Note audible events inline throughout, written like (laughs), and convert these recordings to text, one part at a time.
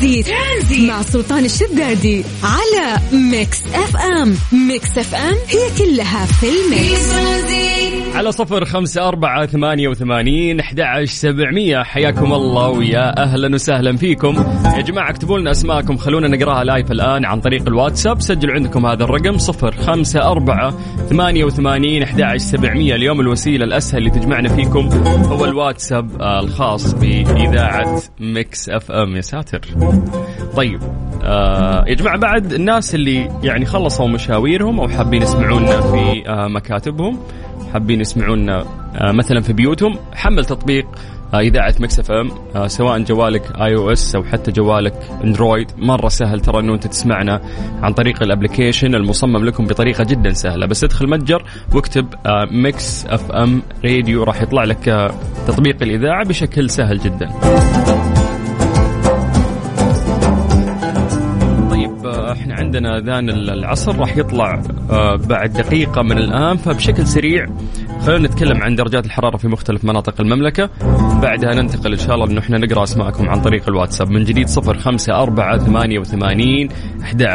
ترانزيت, ترانزيت. مع سلطان الشدادي على Mix FM. Mix FM هي كلها في ال mix. على صفر خمسة أربعة ثمانية وثمانين أحد سبعمية. حياكم الله ويا أهلا وسهلا فيكم. يا جماعة اكتبوا لنا أسماءكم خلونا نقراها live الآن عن طريق الواتساب. سجلوا عندكم هذا الرقم صفر خمسة أربعة ثمانية وثمانين أحد سبعمية. اليوم الوسيلة الأسهل اللي تجمعنا فيكم هو الواتساب آه، الخاص بإذاعة Mix FM. يا ساتر. طيب آه يا جماعة بعد الناس اللي يعني خلصوا مشاويرهم أو حابين يسمعونا في آه مكاتبهم حابين يسمعونا آه مثلا في بيوتهم حمل تطبيق آه إذاعة Mix FM آه سواء جوالك iOS أو حتى جوالك Android. مرة سهل ترى إنه أنت تسمعنا عن طريق ال application المصمم لكم بطريقة جدا سهلة. بس ادخل متجر واكتب آه Mix FM Radio راح يطلع لك آه تطبيق الإذاعة بشكل سهل جدا. إحنا عندنا آذان العصر راح يطلع آه، بعد دقيقة من الآن فبشكل سريع خلينا نتكلم عن درجات الحرارة في مختلف مناطق المملكة. بعدها ننتقل إن شاء الله إنه إحنا نقرأ أسماءكم عن طريق الواتساب. من جديد صفر خمسة أربعة ثمانية وثمانين أحد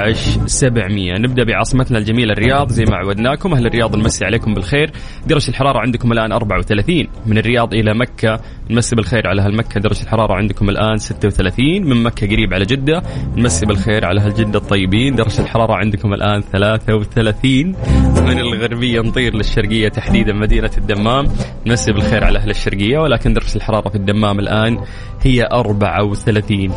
سبعمية. نبدأ بعاصمتنا الجميلة الرياض زي ما عودناكم. أهل الرياض نمسي عليكم بالخير. درجة الحرارة عندكم الآن 34 من الرياض إلى مكة نمسي بالخير على أهل مكة. درجة الحرارة عندكم الآن 36 من مكة قريب على جدة نمسي بالخير على أهل جدة الطيبين. درجة الحرارة عندكم الآن 33 من الغربية نطير للشرقية تحديدا. مدينة الدمام. نمسي بالخير على أهل الشرقية ولكن درجة الحرارة في الدمام الآن هي 34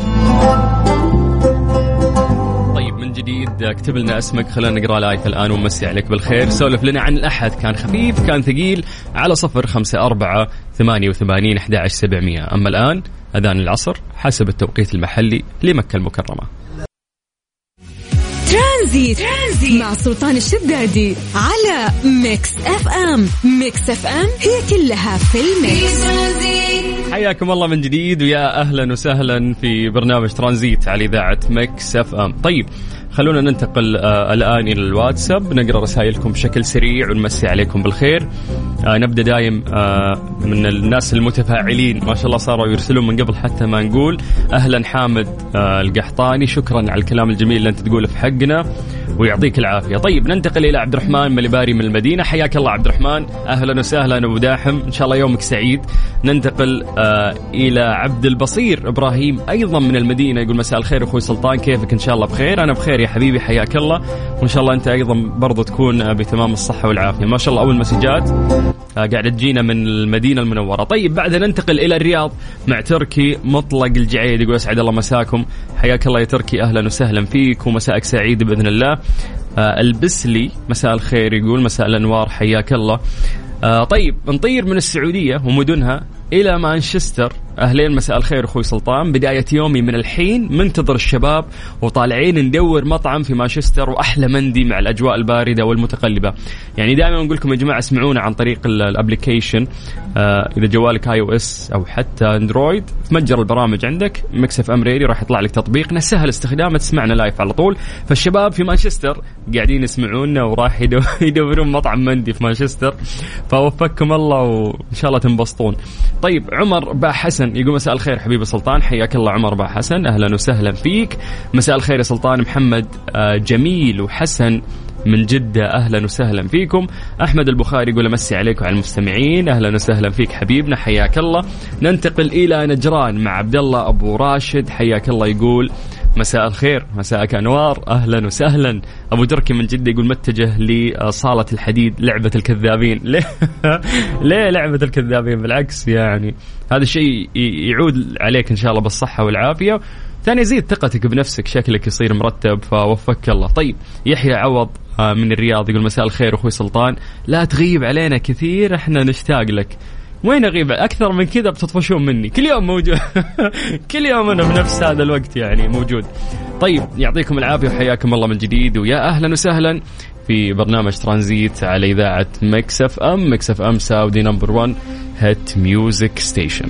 طيب من جديد اكتب لنا اسمك خلينا نقرأ لايف الآن ونمسي عليك بالخير. سولف لنا عن الأحد كان خفيف كان ثقيل على صفر خمسة أربعة ثمانية وثمانين أحد سبعمية. أما الآن أذان العصر حسب التوقيت المحلي لمكة المكرمة. ترانزيت, ترانزيت مع سلطان الشدادي على Mix FM. Mix FM هي كلها في ال mix. حياكم الله من جديد ويا أهلا وسهلا في برنامج ترانزيت على إذاعة Mix FM. طيب خلونا ننتقل آه الآن إلى الواتساب. نقرأ رسائلكم بشكل سريع ونمسي عليكم بالخير. آه نبدأ دايم آه من الناس المتفاعلين. ما شاء الله صاروا يرسلون من قبل حتى ما نقول. أهلا حامد آه القحطاني. شكرا على الكلام الجميل اللي أنت تقوله في حقنا ويعطيك العافية. طيب ننتقل إلى عبد الرحمن مليباري من المدينة. حياك الله عبد الرحمن. أهلا وسهلا أبو داحم. إن شاء الله يومك سعيد. ننتقل آه إلى عبد البصير إبراهيم أيضا من المدينة. يقول مساء الخير أخوي سلطان. كيفك؟ إن شاء الله بخير. أنا بخير يا حبيبي. حياك الله. وإن شاء الله أنت أيضا برضو تكون بتمام الصحة والعافية. ما شاء الله. أول مسجات. آه، قاعدة تجينا من المدينة المنورة. طيب بعدها ننتقل إلى الرياض مع تركي مطلق الجعيد يقول أسعد الله مساكم. حياك الله يا تركي أهلا وسهلا فيك ومساءك سعيد بإذن الله. آه، البسلي مساء الخير يقول مساء الأنوار حياك الله. آه طيب نطير من السعودية ومدنها إلى مانشستر. أهلين مساء الخير أخوي سلطان. بداية يومي من الحين منتظر الشباب وطالعين ندور مطعم في مانشستر وأحلى مندي مع الأجواء الباردة والمتقلبة. يعني دائما نقول لكم يا جماعة اسمعونا عن طريق ال application آه إذا جوالك iOS أو حتى Android في متجر البرامج عندك Mix FM Radio راح يطلع لك تطبيقنا. سهل استخدامه تسمعنا live على طول. فالشباب في مانشستر قاعدين يسمعونا وراح (laughs) يدورون مطعم مندي في مانشستر. فوفقكم الله وإن شاء الله تنبسطون. طيب عمر با حسن يقول مساء الخير حبيبي سلطان حياك الله عمر با حسن أهلا وسهلا فيك. مساء الخير يا سلطان محمد آه، جميل وحسن من جدة أهلا وسهلا فيكم. أحمد البخاري يقول أمسي عليكم على المستمعين أهلا وسهلا فيك حبيبنا حياك الله. ننتقل إلى نجران مع عبد الله أبو راشد حياك الله يقول مساء الخير مساءك أنوار أهلا وسهلا. أبو تركي من جدة يقول متجه لصالة الحديد لعبة الكذابين. (laughs) ليه؟ ليه لعبة الكذابين؟ بالعكس يعني. هذا الشيء يعود عليك إن شاء الله بالصحة والعافية. ثاني زيد ثقتك بنفسك. شكلك يصير مرتب فوفقك الله. طيب يحيى عوض آه، من الرياض يقول مساء الخير أخوي سلطان. لا تغيب علينا كثير إحنا نشتاق لك. وين أغيب؟ أكثر من كذا بتطفشون مني. كل يوم موجود. (laughs) كل يوم أنا بنفس هذا الوقت يعني موجود. طيب يعطيكم العافية وحياكم الله من جديد. ويا أهلا وسهلا في برنامج ترانزيت على إذاعة Mix FM. Mix FM Saudi number 1 hit music station.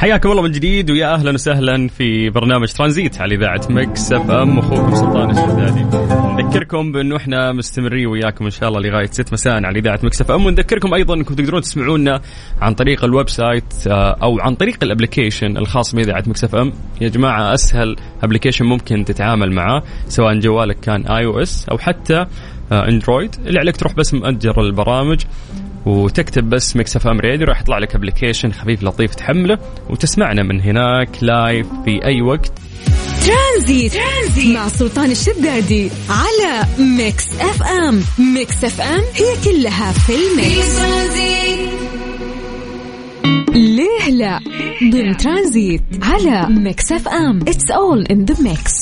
حياكم الله من جديد ويا أهلا وسهلا في برنامج ترانزيت على إذاعة Mix FM أخوكم سلطان الشدادي. نذكركم بأنه إحنا مستمرين وياكم إن شاء الله لغاية 6 مساء على إذاعة Mix FM ونذكركم أيضا إنكم تقدرون تسمعونا عن طريق ال website آه، أو عن طريق ال application الخاص بإذاعة Mix FM. يا جماعة أسهل application ممكن تتعامل معاه سواء جوالك كان iOS أو حتى Android آه، اللي عليك تروح بس متجر البرامج وتكتب بس Mix FM Radio راح يطلع لك application خفيف لطيف تحمله وتسمعنا من هناك live في أي وقت. ترانزيت, ترانزيت مع سلطان الشدادي على Mix FM Mix FM هي كلها في ال mix. ليه لا؟ ضمن ترانزيت على Mix FM it's all in the mix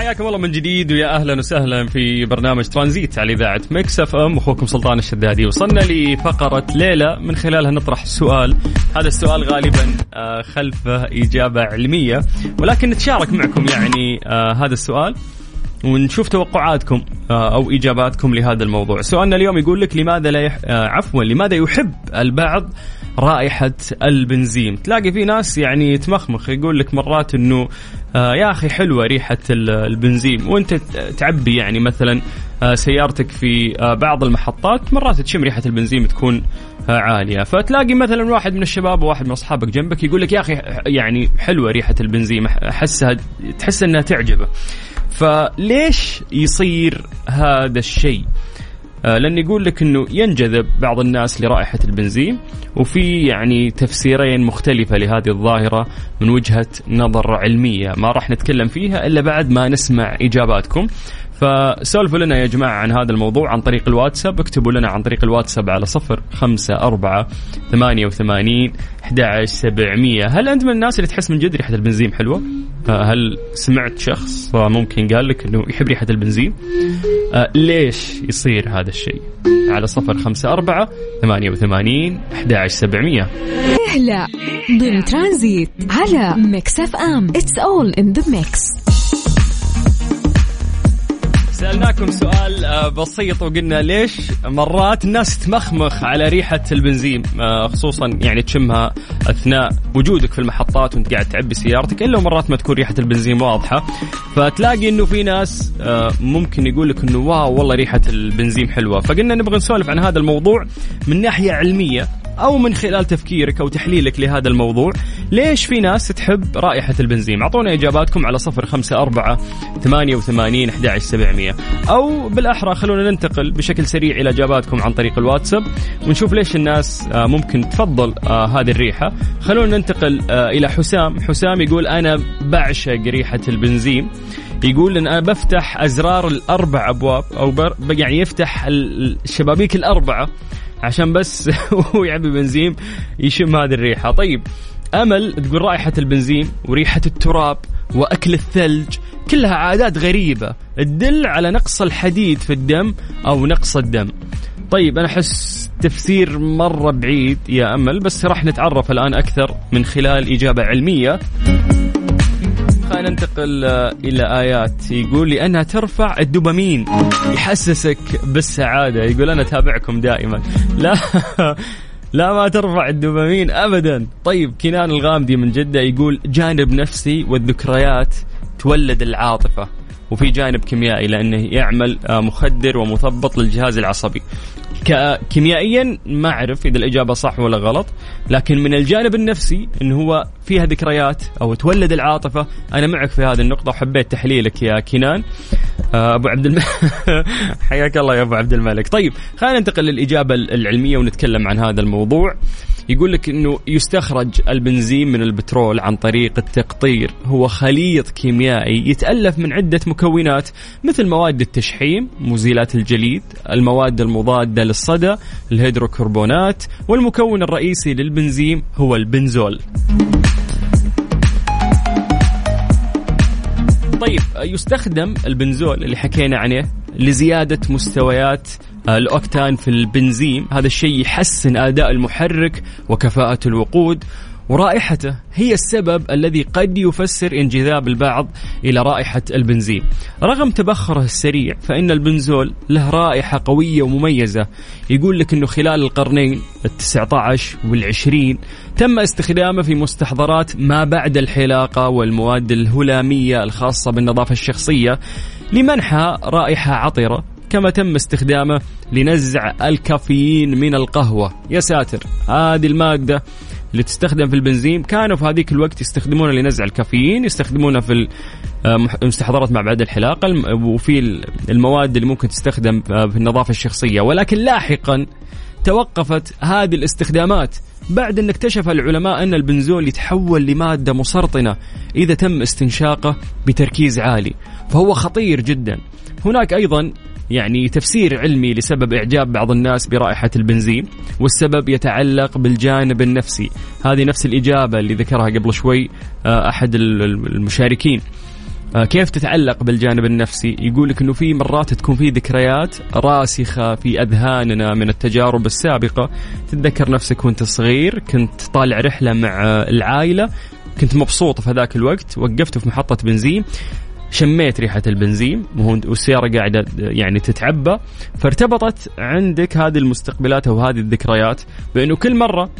حياكم الله من جديد ويا أهلا وسهلا في برنامج ترانزيت على إذاعة Mix FM. أخوكم سلطان الشدادي. وصلنا لفقرة ليه لا. من خلالها نطرح سؤال. هذا السؤال غالبا آه، خلفه إجابة علمية. ولكن نتشارك معكم يعني آه، هذا السؤال. ونشوف توقعاتكم آه، أو إجاباتكم لهذا الموضوع. سؤالنا اليوم يقول لك لماذا لا يح... عفوا لماذا يحب البعض رائحة البنزين. تلاقي في ناس يعني تمخمخ يقول لك مرات إنه آه يا أخي حلوة ريحة البنزين. وأنت تعبي يعني مثلا آه سيارتك في آه بعض المحطات مرات تشم ريحة البنزين بتكون آه عالية. فتلاقي مثلا واحد من الشباب وواحد من أصحابك جنبك يقول لك يا أخي يعني حلوة ريحة البنزين. أحسها تحس إنها تعجبه. فليش يصير هذا الشيء؟ لأن يقول لك أنه ينجذب بعض الناس لرائحة البنزين وفي يعني تفسيرين مختلفة لهذه الظاهرة من وجهة نظر علمية. ما راح نتكلم فيها إلا بعد ما نسمع إجاباتكم. فسولفوا لنا يا جماعة عن هذا الموضوع عن طريق الواتساب اكتبوا لنا عن طريق الواتساب على صفر خمسة أربعة ثمانية وثمانين أحد سبعمية هل أنت من الناس اللي تحس من جد ريحة البنزين حلوة؟ هل سمعت شخص ممكن قال لك أنه يحب ريحة البنزين؟ أه ليش يصير هذا الشيء؟ على صفر خمسة أربعة ثمانية وثمانين أحد سبعمية لا ضمن ترانزيت على Mix FM it's all in the mix سألناكم سؤال آه، بسيط وقلنا ليش مرات الناس تمخمخ على ريحة البنزين؟ آه، خصوصا يعني تشمها أثناء وجودك في المحطات وأنت قاعد تعبي سيارتك إلا مرات ما تكون ريحة البنزين واضحة. فتلاقي إنه في ناس آه، ممكن يقول لك إنه واو والله ريحة البنزين حلوة. فقلنا نبغى نسولف عن هذا الموضوع من ناحية علمية. أو من خلال تفكيرك أو تحليلك لهذا الموضوع ليش في ناس تحب رائحة البنزين؟ أعطونا إجاباتكم على صفر خمسة أربعة ثمانية وثمانين أحد سبعمية. أو بالأحرى خلونا ننتقل بشكل سريع إلى إجاباتكم عن طريق الواتساب ونشوف ليش الناس آه، ممكن تفضل آه، هذه الريحة. خلونا ننتقل آه، إلى حسام. حسام يقول أنا بعشق ريحة البنزين. يقول إن أنا بفتح أزرار الأربع أبواب أو يعني يفتح الشبابيك الأربعة. عشان بس (laughs) هو يعبي بنزين يشم هذه الريحة. طيب أمل تقول رائحة البنزين وريحة التراب وأكل الثلج كلها عادات غريبة تدل على نقص الحديد في الدم أو نقص الدم. طيب أنا أحس تفسير مرة بعيد يا أمل بس راح نتعرف الآن أكثر من خلال إجابة علمية. خلينا ننتقل إلى آيات. يقول لانها ترفع الدوبامين يحسسك بالسعادة. يقول أنا أتابعكم دائما. لا (laughs) لا ما ترفع الدوبامين ابدا. طيب كنان الغامدي من جدة يقول جانب نفسي والذكريات تولد العاطفة. وفي جانب كيميائي لأنه يعمل مخدر ومثبط للجهاز العصبي. كيميائيا ما أعرف إذا الإجابة صح ولا غلط لكن من الجانب النفسي انه هو فيها ذكريات أو تولد العاطفة. أنا معك في هذه النقطة وحبيت تحليلك يا كنان آه، أبو عبد الملك (laughs) حياك الله يا أبو عبد الملك. طيب خلينا ننتقل للإجابة العلمية ونتكلم عن هذا الموضوع. يقول لك إنه يستخرج البنزين من البترول عن طريق التقطير. هو خليط كيميائي يتألف من عدة مكونات مثل مواد التشحيم مزيلات الجليد المواد المضادة للصدى الهيدروكربونات والمكون الرئيسي للبنزين هو البنزول. يستخدم البنزول اللي حكينا عنه لزيادة مستويات الأوكتان في البنزين. هذا الشيء يحسن أداء المحرك وكفاءة الوقود. ورائحته هي السبب الذي قد يفسر انجذاب البعض إلى رائحة البنزين. رغم تبخره السريع فإن البنزول له رائحة قوية ومميزة. يقول لك أنه خلال القرنين التسعة عشر والعشرين تم استخدامه في مستحضرات ما بعد الحلاقة والمواد الهلامية الخاصة بالنظافة الشخصية لمنحها رائحة عطرة كما تم استخدامه لنزع الكافيين من القهوة. يا ساتر هذه المادة اللي تستخدم في البنزين كانوا في هذيك الوقت يستخدمونها لنزع الكافيين يستخدمونها في المستحضرات مع بعد الحلاقة وفي المواد اللي ممكن تستخدم آه، في النظافة الشخصية. ولكن لاحقا توقفت هذه الاستخدامات بعد أن اكتشف العلماء أن البنزول يتحول لمادة مسرطنة إذا تم استنشاقه بتركيز عالي فهو خطير جدا. هناك أيضا يعني تفسير علمي لسبب إعجاب بعض الناس برائحة البنزين والسبب يتعلق بالجانب النفسي. هذه نفس الإجابة اللي ذكرها قبل شوي آه، أحد المشاركين. آه، كيف تتعلق بالجانب النفسي؟ يقول لك إنه في مرات تكون في ذكريات راسخة في أذهاننا من التجارب السابقة. تتذكر نفسك وأنت صغير كنت طالع رحلة مع العائلة كنت مبسوط في هذاك الوقت وقفت في محطة بنزين. شميت ريحة البنزين والسيارة قاعدة يعني تتعبى فارتبطت عندك هذه المستقبلات أو هذه الذكريات بأنه كل مرة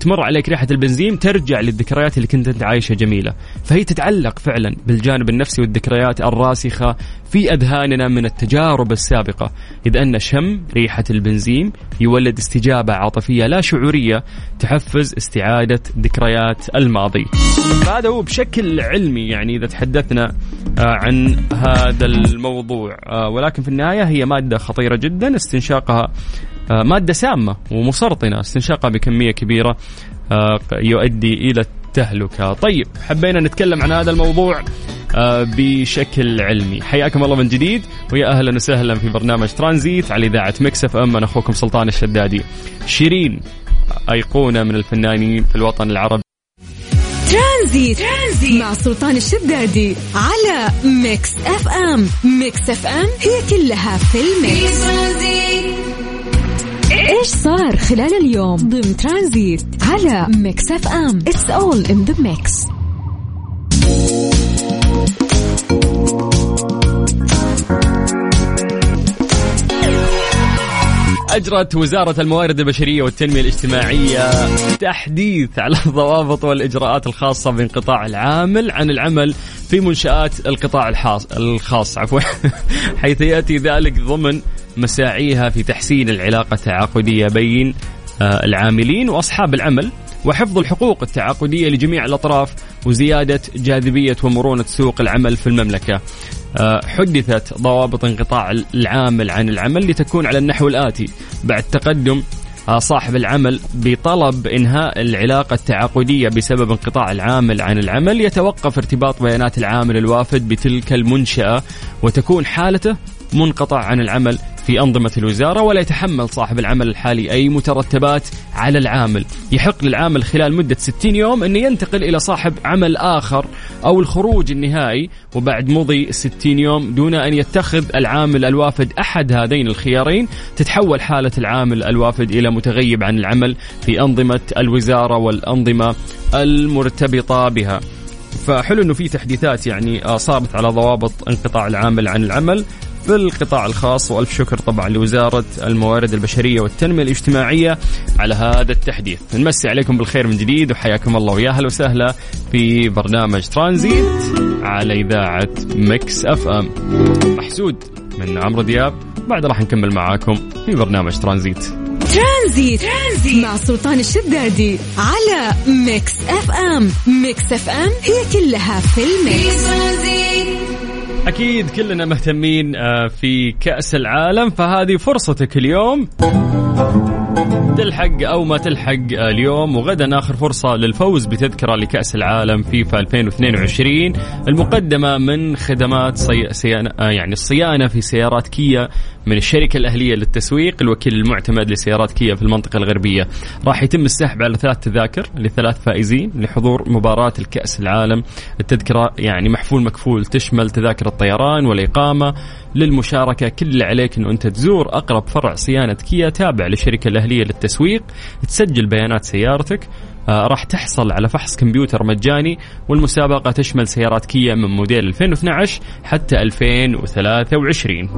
تمر عليك ريحة البنزين ترجع للذكريات اللي كنت أنت عايشها جميلة. فهي تتعلق فعلا بالجانب النفسي والذكريات الراسخة في أذهاننا من التجارب السابقة. إذ أن شم ريحة البنزين يولد استجابة عاطفية لا شعورية تحفز استعادة ذكريات الماضي. هذا هو بشكل علمي يعني إذا تحدثنا آه، عن هذا الموضوع. آه، ولكن في النهاية هي مادة خطيرة جدا استنشاقها آه، مادة سامة ومسرطنة استنشاقها بكمية كبيرة آه، يؤدي إلى التهلكة. طيب حبينا نتكلم عن هذا الموضوع آه، بشكل علمي. حياكم الله من جديد ويا أهلا وسهلا في برنامج ترانزيت على إذاعة مكسف أم. أنا أخوكم سلطان الشدادي. شيرين أيقونة من الفنانين في الوطن العربي. ترانزيت, ترانزيت مع سلطان الشدادي على Mix FM. Mix FM هي كلها في ال mix. إيش صار خلال اليوم؟ ضمن ترانزيت على Mix FM. it's all in the mix أجرت وزارة الموارد البشرية والتنمية الاجتماعية تحديث على الضوابط والإجراءات الخاصة بانقطاع العامل عن العمل في منشآت القطاع الخاص عفوا. (laughs) حيث يأتي ذلك ضمن مساعيها في تحسين العلاقة التعاقدية بين آه، العاملين وأصحاب العمل وحفظ الحقوق التعاقدية لجميع الأطراف وزيادة جاذبية ومرونة سوق العمل في المملكة. آه، حدثت ضوابط انقطاع العامل عن العمل لتكون على النحو الآتي. بعد تقدم آه، صاحب العمل بطلب إنهاء العلاقة التعاقدية بسبب انقطاع العامل عن العمل يتوقف ارتباط بيانات العامل الوافد بتلك المنشأة وتكون حالته منقطع عن العمل. في أنظمة الوزارة ولا يتحمل صاحب العمل الحالي أي مترتبات على العامل. يحق للعامل خلال مدة 60 يوم أن ينتقل إلى صاحب عمل آخر أو الخروج النهائي وبعد مضي 60 يوم دون أن يتخذ العامل الوافد أحد هذين الخيارين تتحول حالة العامل الوافد إلى متغيب عن العمل في أنظمة الوزارة والأنظمة المرتبطة بها. فحلو إنه في تحديثات يعني آه، صارت على ضوابط انقطاع العامل عن العمل. في القطاع الخاص وألف شكر طبعا لوزارة الموارد البشرية والتنمية الاجتماعية على هذا التحديث. نمسي عليكم بالخير من جديد وحياكم الله. ويا أهلا وسهلا في برنامج ترانزيت على إذاعة Mix FM. محسود من عمرو دياب. بعد راح نكمل معاكم في برنامج ترانزيت ترانزيت, ترانزيت مع سلطان الشدادي على Mix FM. Mix FM هي كلها في ال mix. أكيد كلنا مهتمين آه، في كأس العالم فهذه فرصتك اليوم. تلحق أو ما تلحق اليوم وغدا آخر فرصة للفوز بتذكرة لكأس العالم فيفا 2022 المقدمة من خدمات صي... صيانه آه، يعني الصيانة في سيارات كيا من الشركة الأهلية للتسويق الوكيل المعتمد لسيارات كيا في المنطقة الغربية. راح يتم السحب على ثلاث تذاكر لثلاث فائزين لحضور مباراة الكأس العالم. التذكرة يعني محفول مكفول تشمل تذاكر الطيران والإقامة للمشاركة. كل اللي عليك أنه أنت تزور أقرب فرع صيانة كيا تابع للشركة الأهلية للتسويق. تسجل بيانات سيارتك آه، راح تحصل على فحص كمبيوتر مجاني والمسابقة تشمل سيارات كيا من موديل 2012 حتى 2023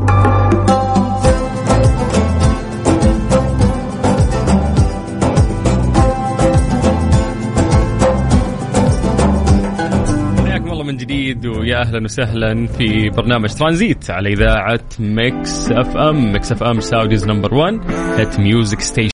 من جديد ويا أهلا وسهلا في برنامج ترانزيت على إذاعة Mix FM. Mix FM Saudi's number 1 hit music station.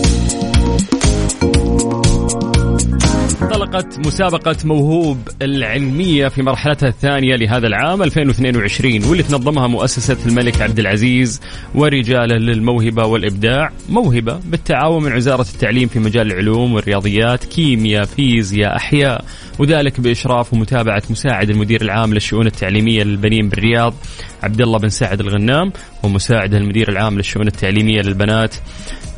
انطلقت مسابقة موهوب العلمية في مرحلتها الثانية لهذا العام 2022 واللي تنظمها مؤسسة الملك عبد العزيز ورجاله للموهبة والإبداع. موهبة بالتعاون من وزارة التعليم في مجال العلوم والرياضيات كيمياء فيزياء أحياء وذلك بإشراف ومتابعة مساعد المدير العام للشؤون التعليمية للبنين بالرياض عبد الله بن سعد الغنام ومساعد المدير العام للشؤون التعليمية للبنات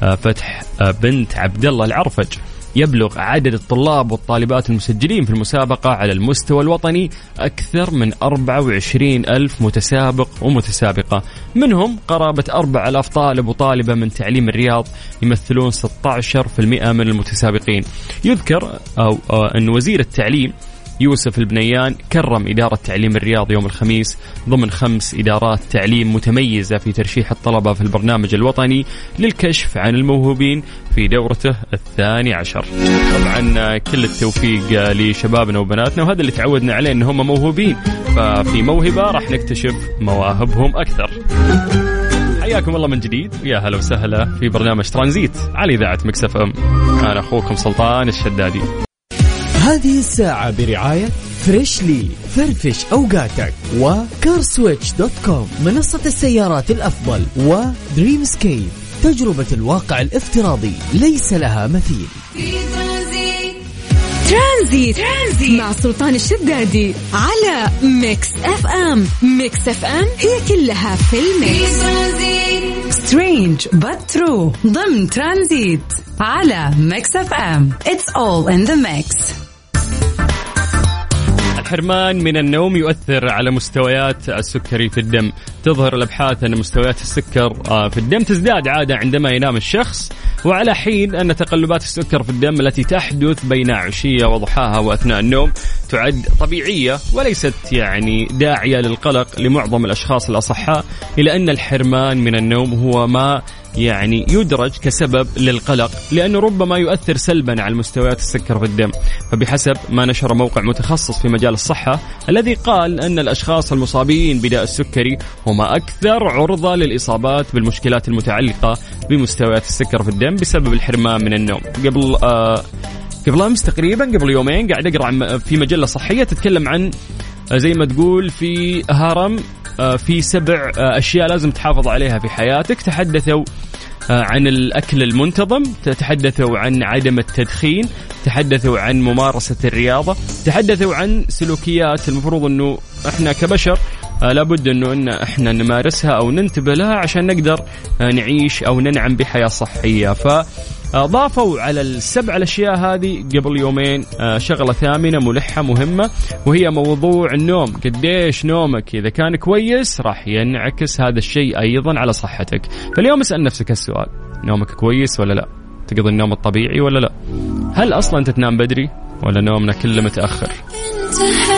آه، فتح آه، بنت عبد الله العرفج. يبلغ عدد الطلاب والطالبات المسجلين في المسابقة على المستوى الوطني أكثر من 24 ألف متسابق ومتسابقة. منهم قرابة 4000 طالب وطالبة من تعليم الرياض يمثلون 16% من المتسابقين. يذكر أو أن وزير التعليم يوسف البنيان كرم إدارة تعليم الرياض يوم الخميس ضمن خمس إدارات تعليم متميزة في ترشيح الطلبة في البرنامج الوطني للكشف عن الموهوبين في دورته الثاني عشر. طبعا كل التوفيق لشبابنا وبناتنا وهذا اللي تعودنا عليه ان هم موهوبين. ففي موهبة راح نكتشف مواهبهم أكثر. حياكم الله من جديد. ويا هلا وسهلا في برنامج ترانزيت على إذاعة مكسف إم. أنا أخوكم سلطان الشدادي. هذه الساعة برعاية Freshly فرفش أوقاتك و CarSwitch dot com منصة السيارات الأفضل و Dreamscape تجربة الواقع الافتراضي ليس لها مثيل. ترانزيت. ترانزيت مع سلطان الشدادي على Mix FM Mix FM هي كلها في ال mix. strange but true ضمن ترانزيت على Mix FM it's all in the mix الحرمان من النوم يؤثر على مستويات السكري في الدم. تظهر الأبحاث أن مستويات السكر آه، في الدم تزداد عادة عندما ينام الشخص وعلى حين أن تقلبات السكر في الدم التي تحدث بين عشية وضحاها وأثناء النوم تعد طبيعية وليست يعني داعية للقلق لمعظم الأشخاص الأصحاء الا أن الحرمان من النوم هو ما يعني يدرج كسبب للقلق لأنه ربما يؤثر سلبا على مستويات السكر في الدم. فبحسب ما نشر موقع متخصص في مجال الصحة الذي قال أن الأشخاص المصابين بداء السكري هم أكثر عرضة للإصابات بالمشكلات المتعلقة بمستويات السكر في الدم بسبب الحرمان من النوم. قبل آه قبل أمس تقريبا قبل يومين قاعد أقرأ في مجلة صحية تتكلم عن آه، زي ما تقول في هرم آه، في سبع آه، أشياء لازم تحافظ عليها في حياتك. تحدثوا عن الأكل المنتظم تحدثوا عن عدم التدخين تحدثوا عن ممارسة الرياضة تحدثوا عن سلوكيات المفروض إنه إحنا كبشر لابد إنه إن إحنا نمارسها أو ننتبه لها عشان نقدر نعيش أو ننعم بحياة صحية. ف ضافوا على السبع الأشياء هذه قبل يومين آه، شغلة ثامنة ملحة مهمة وهي موضوع النوم. قديش نومك؟ إذا كان كويس راح ينعكس هذا الشيء أيضا على صحتك. فاليوم اسأل نفسك السؤال نومك كويس ولا لا؟ تقضي النوم الطبيعي ولا لا؟ هل أصلا انت تنام بدري ولا نومنا كله متأخر؟